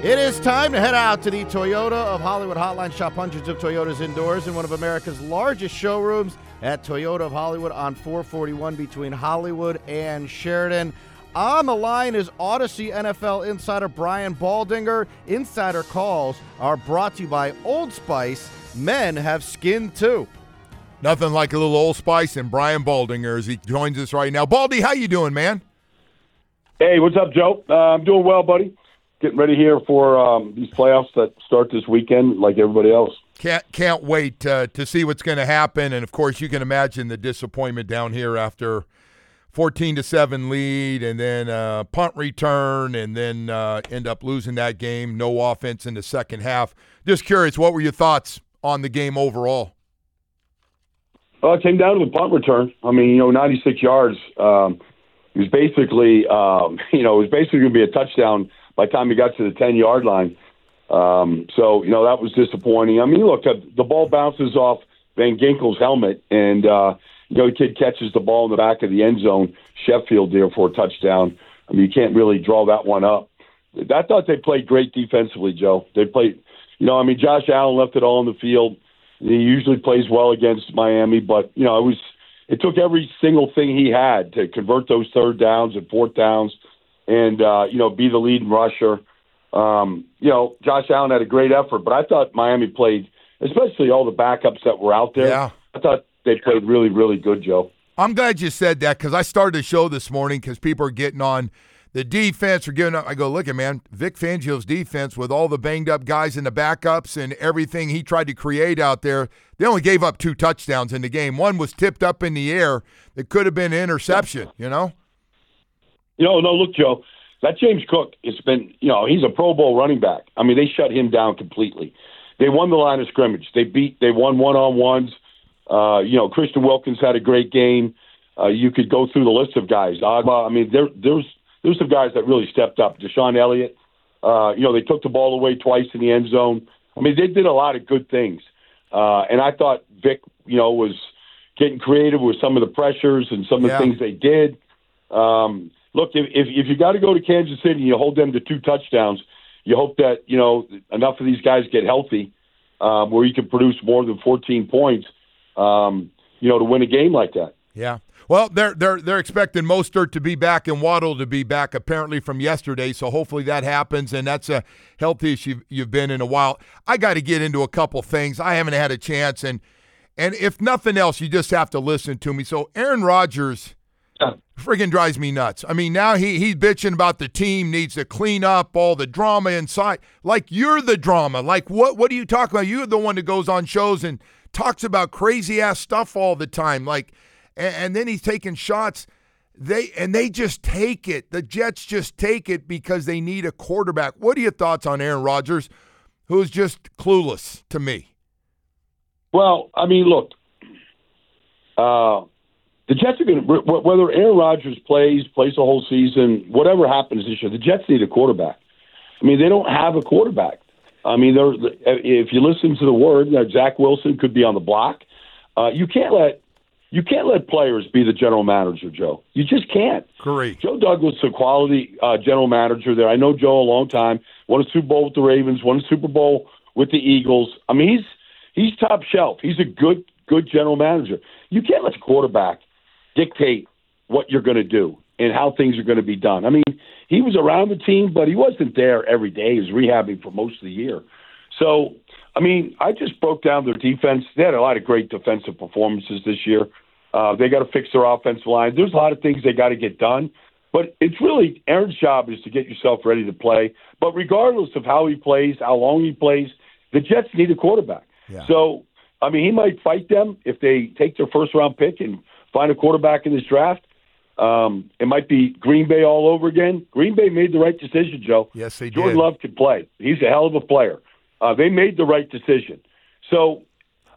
It is time to head out to the Toyota of Hollywood Hotline. Shop hundreds of Toyotas indoors in one of America's largest showrooms at Toyota of Hollywood on 441 between Hollywood and Sheridan. On the line is Audacy NFL insider Brian Baldinger. Insider calls are brought to you by Old Spice. Men have skin too. Nothing like a little Old Spice and Brian Baldinger as he joins us right now. Baldy, how you doing, man? Hey, what's up, Joe? Uh, I'm doing well, buddy getting ready here for um, these playoffs that start this weekend, like everybody else. Can't can't wait uh, to see what's going to happen, and of course, you can imagine the disappointment down here after fourteen to seven lead, and then uh, punt return, and then uh, end up losing that game. No offense in the second half. Just curious, what were your thoughts on the game overall? Well, it came down to the punt return. I mean, you know, 96 yards. Um, it was basically, um, you know, it was basically going to be a touchdown by the time he got to the 10 yard line. Um, so, you know, that was disappointing. I mean, look, the ball bounces off Van Ginkel's helmet, and, uh, you know, the kid catches the ball in the back of the end zone, Sheffield there for a touchdown. I mean, you can't really draw that one up. I thought they played great defensively, Joe. They played, you know, I mean, Josh Allen left it all on the field. He usually plays well against Miami, but, you know, it was, it took every single thing he had to convert those third downs and fourth downs and uh, you know be the lead rusher. Um, you know, Josh Allen had a great effort, but I thought Miami played, especially all the backups that were out there. Yeah. I thought they played really, really good, Joe. I'm glad you said that because I started the show this morning because people are getting on the defense are giving up. I go, look at man, Vic Fangio's defense with all the banged up guys in the backups and everything he tried to create out there. They only gave up two touchdowns in the game. One was tipped up in the air that could have been an interception. You know. You know, no, look, Joe, that James Cook has been, you know, he's a Pro Bowl running back. I mean, they shut him down completely. They won the line of scrimmage. They beat, they won one on ones. Uh, you know, Christian Wilkins had a great game. Uh, you could go through the list of guys. Ogbah, I mean, there, there's there's some guys that really stepped up. DeShon Elliott, uh, you know, they took the ball away twice in the end zone. I mean, they did a lot of good things. Uh, and I thought Vic, you know, was getting creative with some of the pressures and some of the things they did. Um, look, if if, you got to go to Kansas City and you hold them to two touchdowns, you hope that you know enough of these guys get healthy, um, where you can produce more than 14 points, um, you know, to win a game like that. Yeah. Well, they're they're they're expecting Mostert to be back and Waddle to be back apparently from yesterday. So hopefully that happens, and that's a healthiest you've you've been in a while. I got to get into a couple things. I haven't had a chance, and and if nothing else, you just have to listen to me. So Aaron Rodgers friggin' drives me nuts. I mean, now he he's bitching about the team needs to clean up all the drama inside. Like you're the drama. Like what what do you talk about? You're the one that goes on shows and talks about crazy ass stuff all the time. Like and, and then he's taking shots. They and they just take it. The Jets just take it because they need a quarterback. What are your thoughts on Aaron Rodgers, who's just clueless to me? Well, I mean, look, uh, the Jets are going to whether Aaron Rodgers plays plays the whole season, whatever happens this year. The Jets need a quarterback. I mean, they don't have a quarterback. I mean, they're, if you listen to the word, that Zach Wilson could be on the block. Uh, you can't let you can't let players be the general manager, Joe. You just can't. Great. Joe Douglas, is a quality uh, general manager there. I know Joe a long time. Won a Super Bowl with the Ravens. Won a Super Bowl with the Eagles. I mean, he's he's top shelf. He's a good good general manager. You can't let the quarterback dictate what you're going to do and how things are going to be done. I mean, he was around the team, but he wasn't there every day. He was rehabbing for most of the year. So, I mean, I just broke down their defense. They had a lot of great defensive performances this year. Uh, they got to fix their offensive line. There's a lot of things they got to get done. But it's really Aaron's job is to get yourself ready to play. But regardless of how he plays, how long he plays, the Jets need a quarterback. Yeah. So, I mean, he might fight them if they take their first round pick and find a quarterback in this draft. Um, it might be Green Bay all over again. Green Bay made the right decision, Joe. Yes, they Jordan did. Love can play. He's a hell of a player. Uh, they made the right decision. So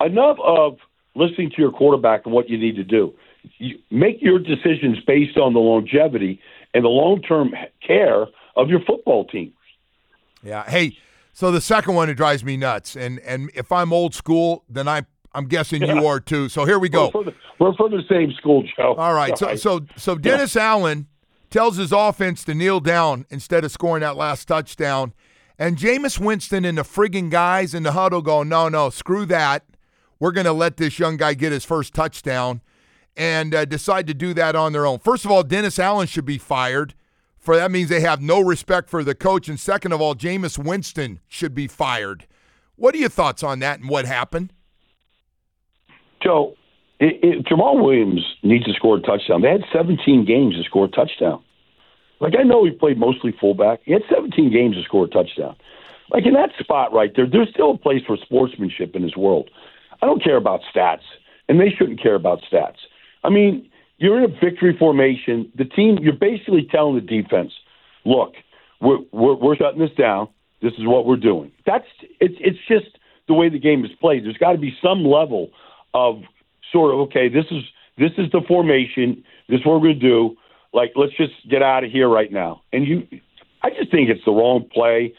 enough of listening to your quarterback and what you need to do. You make your decisions based on the longevity and the long-term care of your football team. Yeah. Hey, so the second one it drives me nuts, and and if I'm old school, then I I'm guessing you are too. So here we go. We're from the, we're from the same school, Joe. All right. So so so Dennis Allen tells his offense to kneel down instead of scoring that last touchdown. And Jameis Winston and the friggin' guys in the huddle go, no, no, screw that. We're going to let this young guy get his first touchdown and uh, decide to do that on their own. First of all, Dennis Allen should be fired. For that means they have no respect for the coach. And second of all, Jameis Winston should be fired. What are your thoughts on that and what happened? Joe, it, it, Jamaal Williams needs to score a touchdown. They had 17 games to score a touchdown. Like I know he played mostly fullback. He had 17 games to score a touchdown. Like in that spot right there, there's still a place for sportsmanship in this world. I don't care about stats, and they shouldn't care about stats. I mean, you're in a victory formation. The team, you're basically telling the defense, "Look, we're we're, we're shutting this down. This is what we're doing." That's it's it's just the way the game is played. There's got to be some level of sort of okay. This is this is the formation. This is what we're going to do like let's just get out of here right now. And you, I just think it's the wrong play.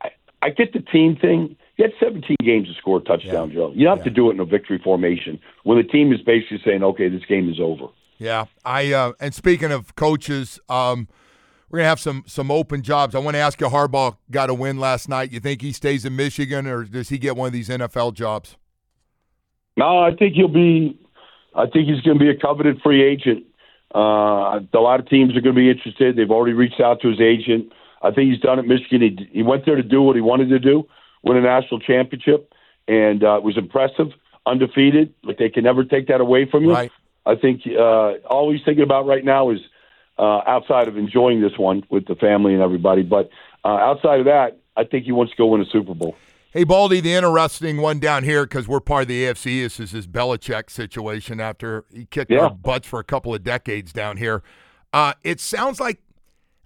I, I get the team thing. You had 17 games to score a touchdown, yeah. Joe. You have yeah. to do it in a victory formation when the team is basically saying, "Okay, this game is over." Yeah, I uh, and speaking of coaches, um, we're gonna have some some open jobs. I want to ask you, Harbaugh got a win last night. You think he stays in Michigan, or does he get one of these NFL jobs? No, I think he'll be. I think he's going to be a coveted free agent uh, a lot of teams are going to be interested. They've already reached out to his agent. I think he's done at Michigan. He, he went there to do what he wanted to do, win a national championship, and uh, it was impressive, undefeated. But they can never take that away from you. Right. I think uh, all he's thinking about right now is uh, outside of enjoying this one with the family and everybody. But uh, outside of that, I think he wants to go win a Super Bowl. Hey, Baldy, the interesting one down here because we're part of the AFC East is this Belichick situation after he kicked yeah. our butts for a couple of decades down here. Uh, it sounds like,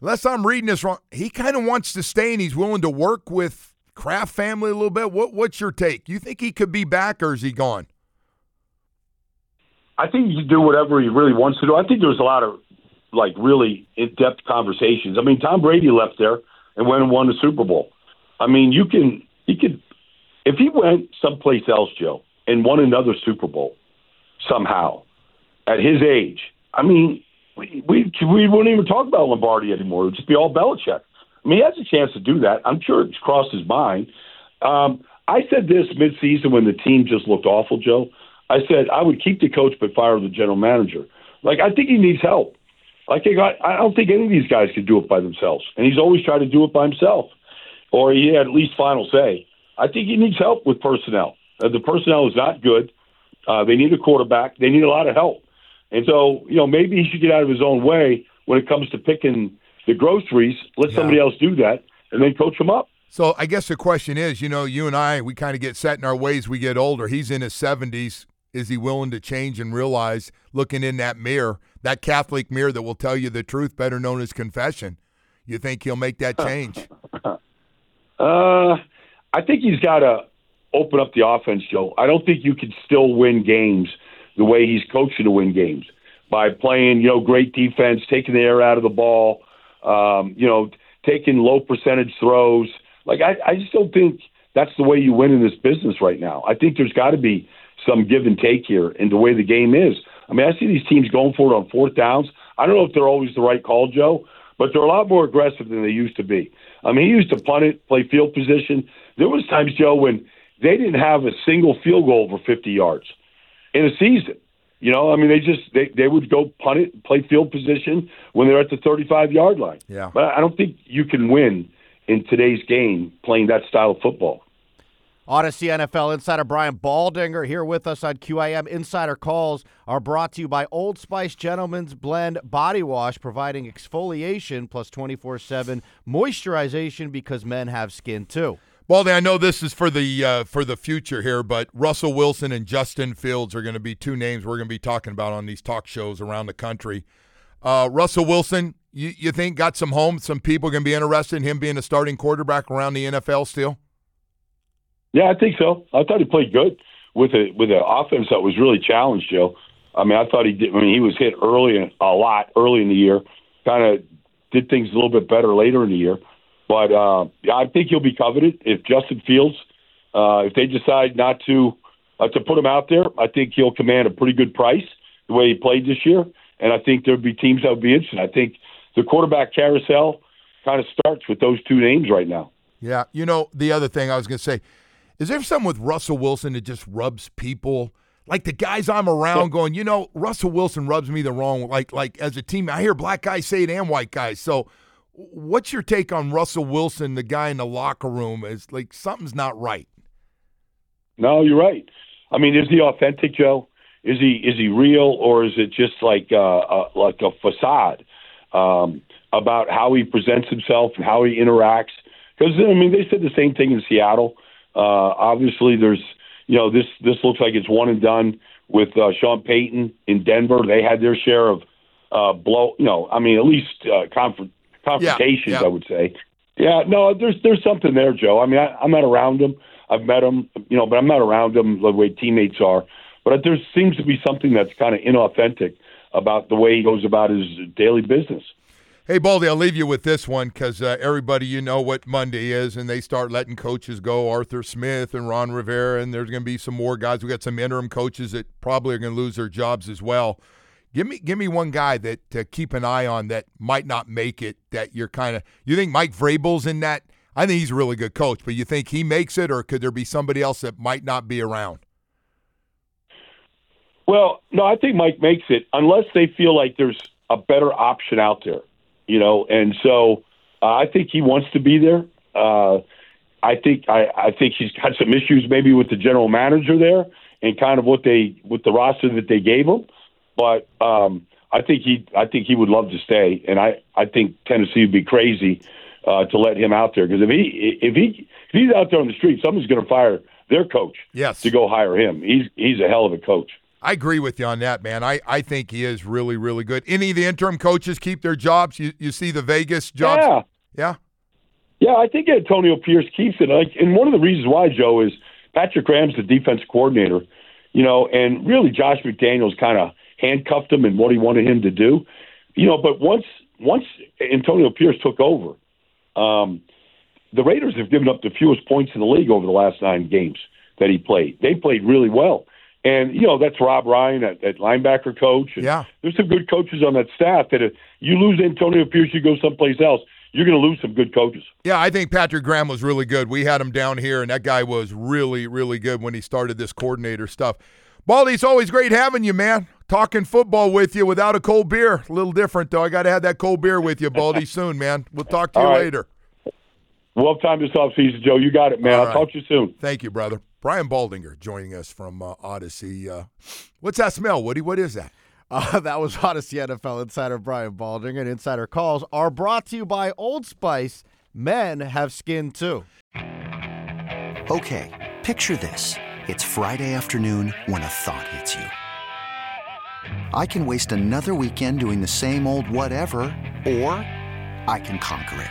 unless I'm reading this wrong, he kind of wants to stay and he's willing to work with Kraft family a little bit. What What's your take? You think he could be back or is he gone? I think he can do whatever he really wants to do. I think there's a lot of like really in depth conversations. I mean, Tom Brady left there and went and won the Super Bowl. I mean, you can he could, if he went someplace else, Joe, and won another Super Bowl somehow at his age, I mean, we we, we wouldn't even talk about Lombardi anymore. It would just be all Belichick. I mean, he has a chance to do that. I'm sure it's crossed his mind. Um, I said this midseason when the team just looked awful, Joe. I said I would keep the coach but fire the general manager. Like I think he needs help. Like I I don't think any of these guys could do it by themselves, and he's always tried to do it by himself or he had at least final say. I think he needs help with personnel. Uh, the personnel is not good. Uh, they need a quarterback. They need a lot of help. And so, you know, maybe he should get out of his own way when it comes to picking the groceries. Let yeah. somebody else do that and then coach him up. So I guess the question is, you know, you and I, we kind of get set in our ways. We get older. He's in his 70s. Is he willing to change and realize, looking in that mirror, that Catholic mirror that will tell you the truth, better known as confession? You think he'll make that change? Uh, I think he's got to open up the offense, Joe. I don't think you can still win games the way he's coaching to win games by playing, you know, great defense, taking the air out of the ball, um, you know, taking low percentage throws. Like I, I just don't think that's the way you win in this business right now. I think there's got to be some give and take here in the way the game is. I mean, I see these teams going for it on fourth downs. I don't know if they're always the right call, Joe, but they're a lot more aggressive than they used to be. I mean, he used to punt it, play field position. There was times, Joe, when they didn't have a single field goal over 50 yards in a season. You know, I mean, they just they, they would go punt it, play field position when they're at the 35 yard line. Yeah. But I don't think you can win in today's game playing that style of football. Audacy NFL insider Brian Baldinger here with us on QAM. Insider calls are brought to you by Old Spice Gentleman's Blend Body Wash, providing exfoliation plus 24 7 moisturization because men have skin too. Baldy, I know this is for the uh, for the future here, but Russell Wilson and Justin Fields are going to be two names we're going to be talking about on these talk shows around the country. Uh, Russell Wilson, you, you think got some home? Some people going to be interested in him being a starting quarterback around the NFL still? Yeah, I think so. I thought he played good with a with an offense that was really challenged, Joe. I mean, I thought he did. I mean, he was hit early a lot early in the year. Kind of did things a little bit better later in the year. But uh, I think he'll be coveted if Justin Fields, uh, if they decide not to uh, to put him out there. I think he'll command a pretty good price the way he played this year, and I think there'll be teams that would be interested. I think the quarterback carousel kind of starts with those two names right now. Yeah, you know the other thing I was going to say is there something with Russell Wilson that just rubs people like the guys I'm around going, you know, Russell Wilson rubs me the wrong like like as a team. I hear black guys say it and white guys. So what's your take on Russell Wilson, the guy in the locker room? Is like something's not right. No, you're right. I mean, is he authentic, Joe? Is he is he real, or is it just like uh, uh, like a facade um, about how he presents himself and how he interacts? Because I mean, they said the same thing in Seattle. Uh, obviously, there's you know this this looks like it's one and done with uh, Sean Payton in Denver. They had their share of uh, blow. You know, I mean, at least uh, conf- confrontations, yeah, yeah. I would say. Yeah, no, there's there's something there, Joe. I mean, I, I'm not around him. I've met him, you know, but I'm not around him the way teammates are. But there seems to be something that's kind of inauthentic about the way he goes about his daily business. Hey, Baldy, I'll leave you with this one because uh, everybody, you know what Monday is, and they start letting coaches go. Arthur Smith and Ron Rivera, and there's going to be some more guys. We got some interim coaches that probably are going to lose their jobs as well. Give me, give me one guy that to keep an eye on that might not make it. That you're kind of, you think Mike Vrabel's in that? I think he's a really good coach, but you think he makes it, or could there be somebody else that might not be around? Well, no, I think Mike makes it unless they feel like there's a better option out there, you know. And so uh, I think he wants to be there. Uh, I think I, I think he's got some issues maybe with the general manager there and kind of what they with the roster that they gave him. But um, I think he I think he would love to stay, and I I think Tennessee would be crazy uh, to let him out there because if he if he if he's out there on the street, someone's going to fire their coach yes. to go hire him. He's he's a hell of a coach. I agree with you on that, man. I, I think he is really, really good. Any of the interim coaches keep their jobs? You you see the Vegas jobs? Yeah. Yeah. Yeah, I think Antonio Pierce keeps it. Like, and one of the reasons why, Joe, is Patrick Graham's the defense coordinator, you know, and really Josh McDaniels kind of handcuffed him and what he wanted him to do, you know. But once once Antonio Pierce took over, um, the Raiders have given up the fewest points in the league over the last nine games that he played. They played really well. And you know that's Rob Ryan at, at linebacker coach. And Yeah. there's some good coaches on that staff. That if you lose Antonio Pierce, you go someplace else. You're going to lose some good coaches. Yeah, I think Patrick Graham was really good. We had him down here, and that guy was really, really good when he started this coordinator stuff. Baldy, it's always great having you, man. Talking football with you without a cold beer. A little different, though. I got to have that cold beer with you, Baldy, soon, man. We'll talk to you All right. later. We'll have time this offseason, Joe. You got it, man. All I'll right. talk to you soon. Thank you, brother. Brian Baldinger joining us from uh, Audacy. Uh, what's that smell, Woody? What is that? Uh, that was Audacy NFL insider Brian Baldinger. and insider calls are brought to you by Old Spice. Men have skin too. Okay, picture this. It's Friday afternoon when a thought hits you. I can waste another weekend doing the same old whatever, or I can conquer it.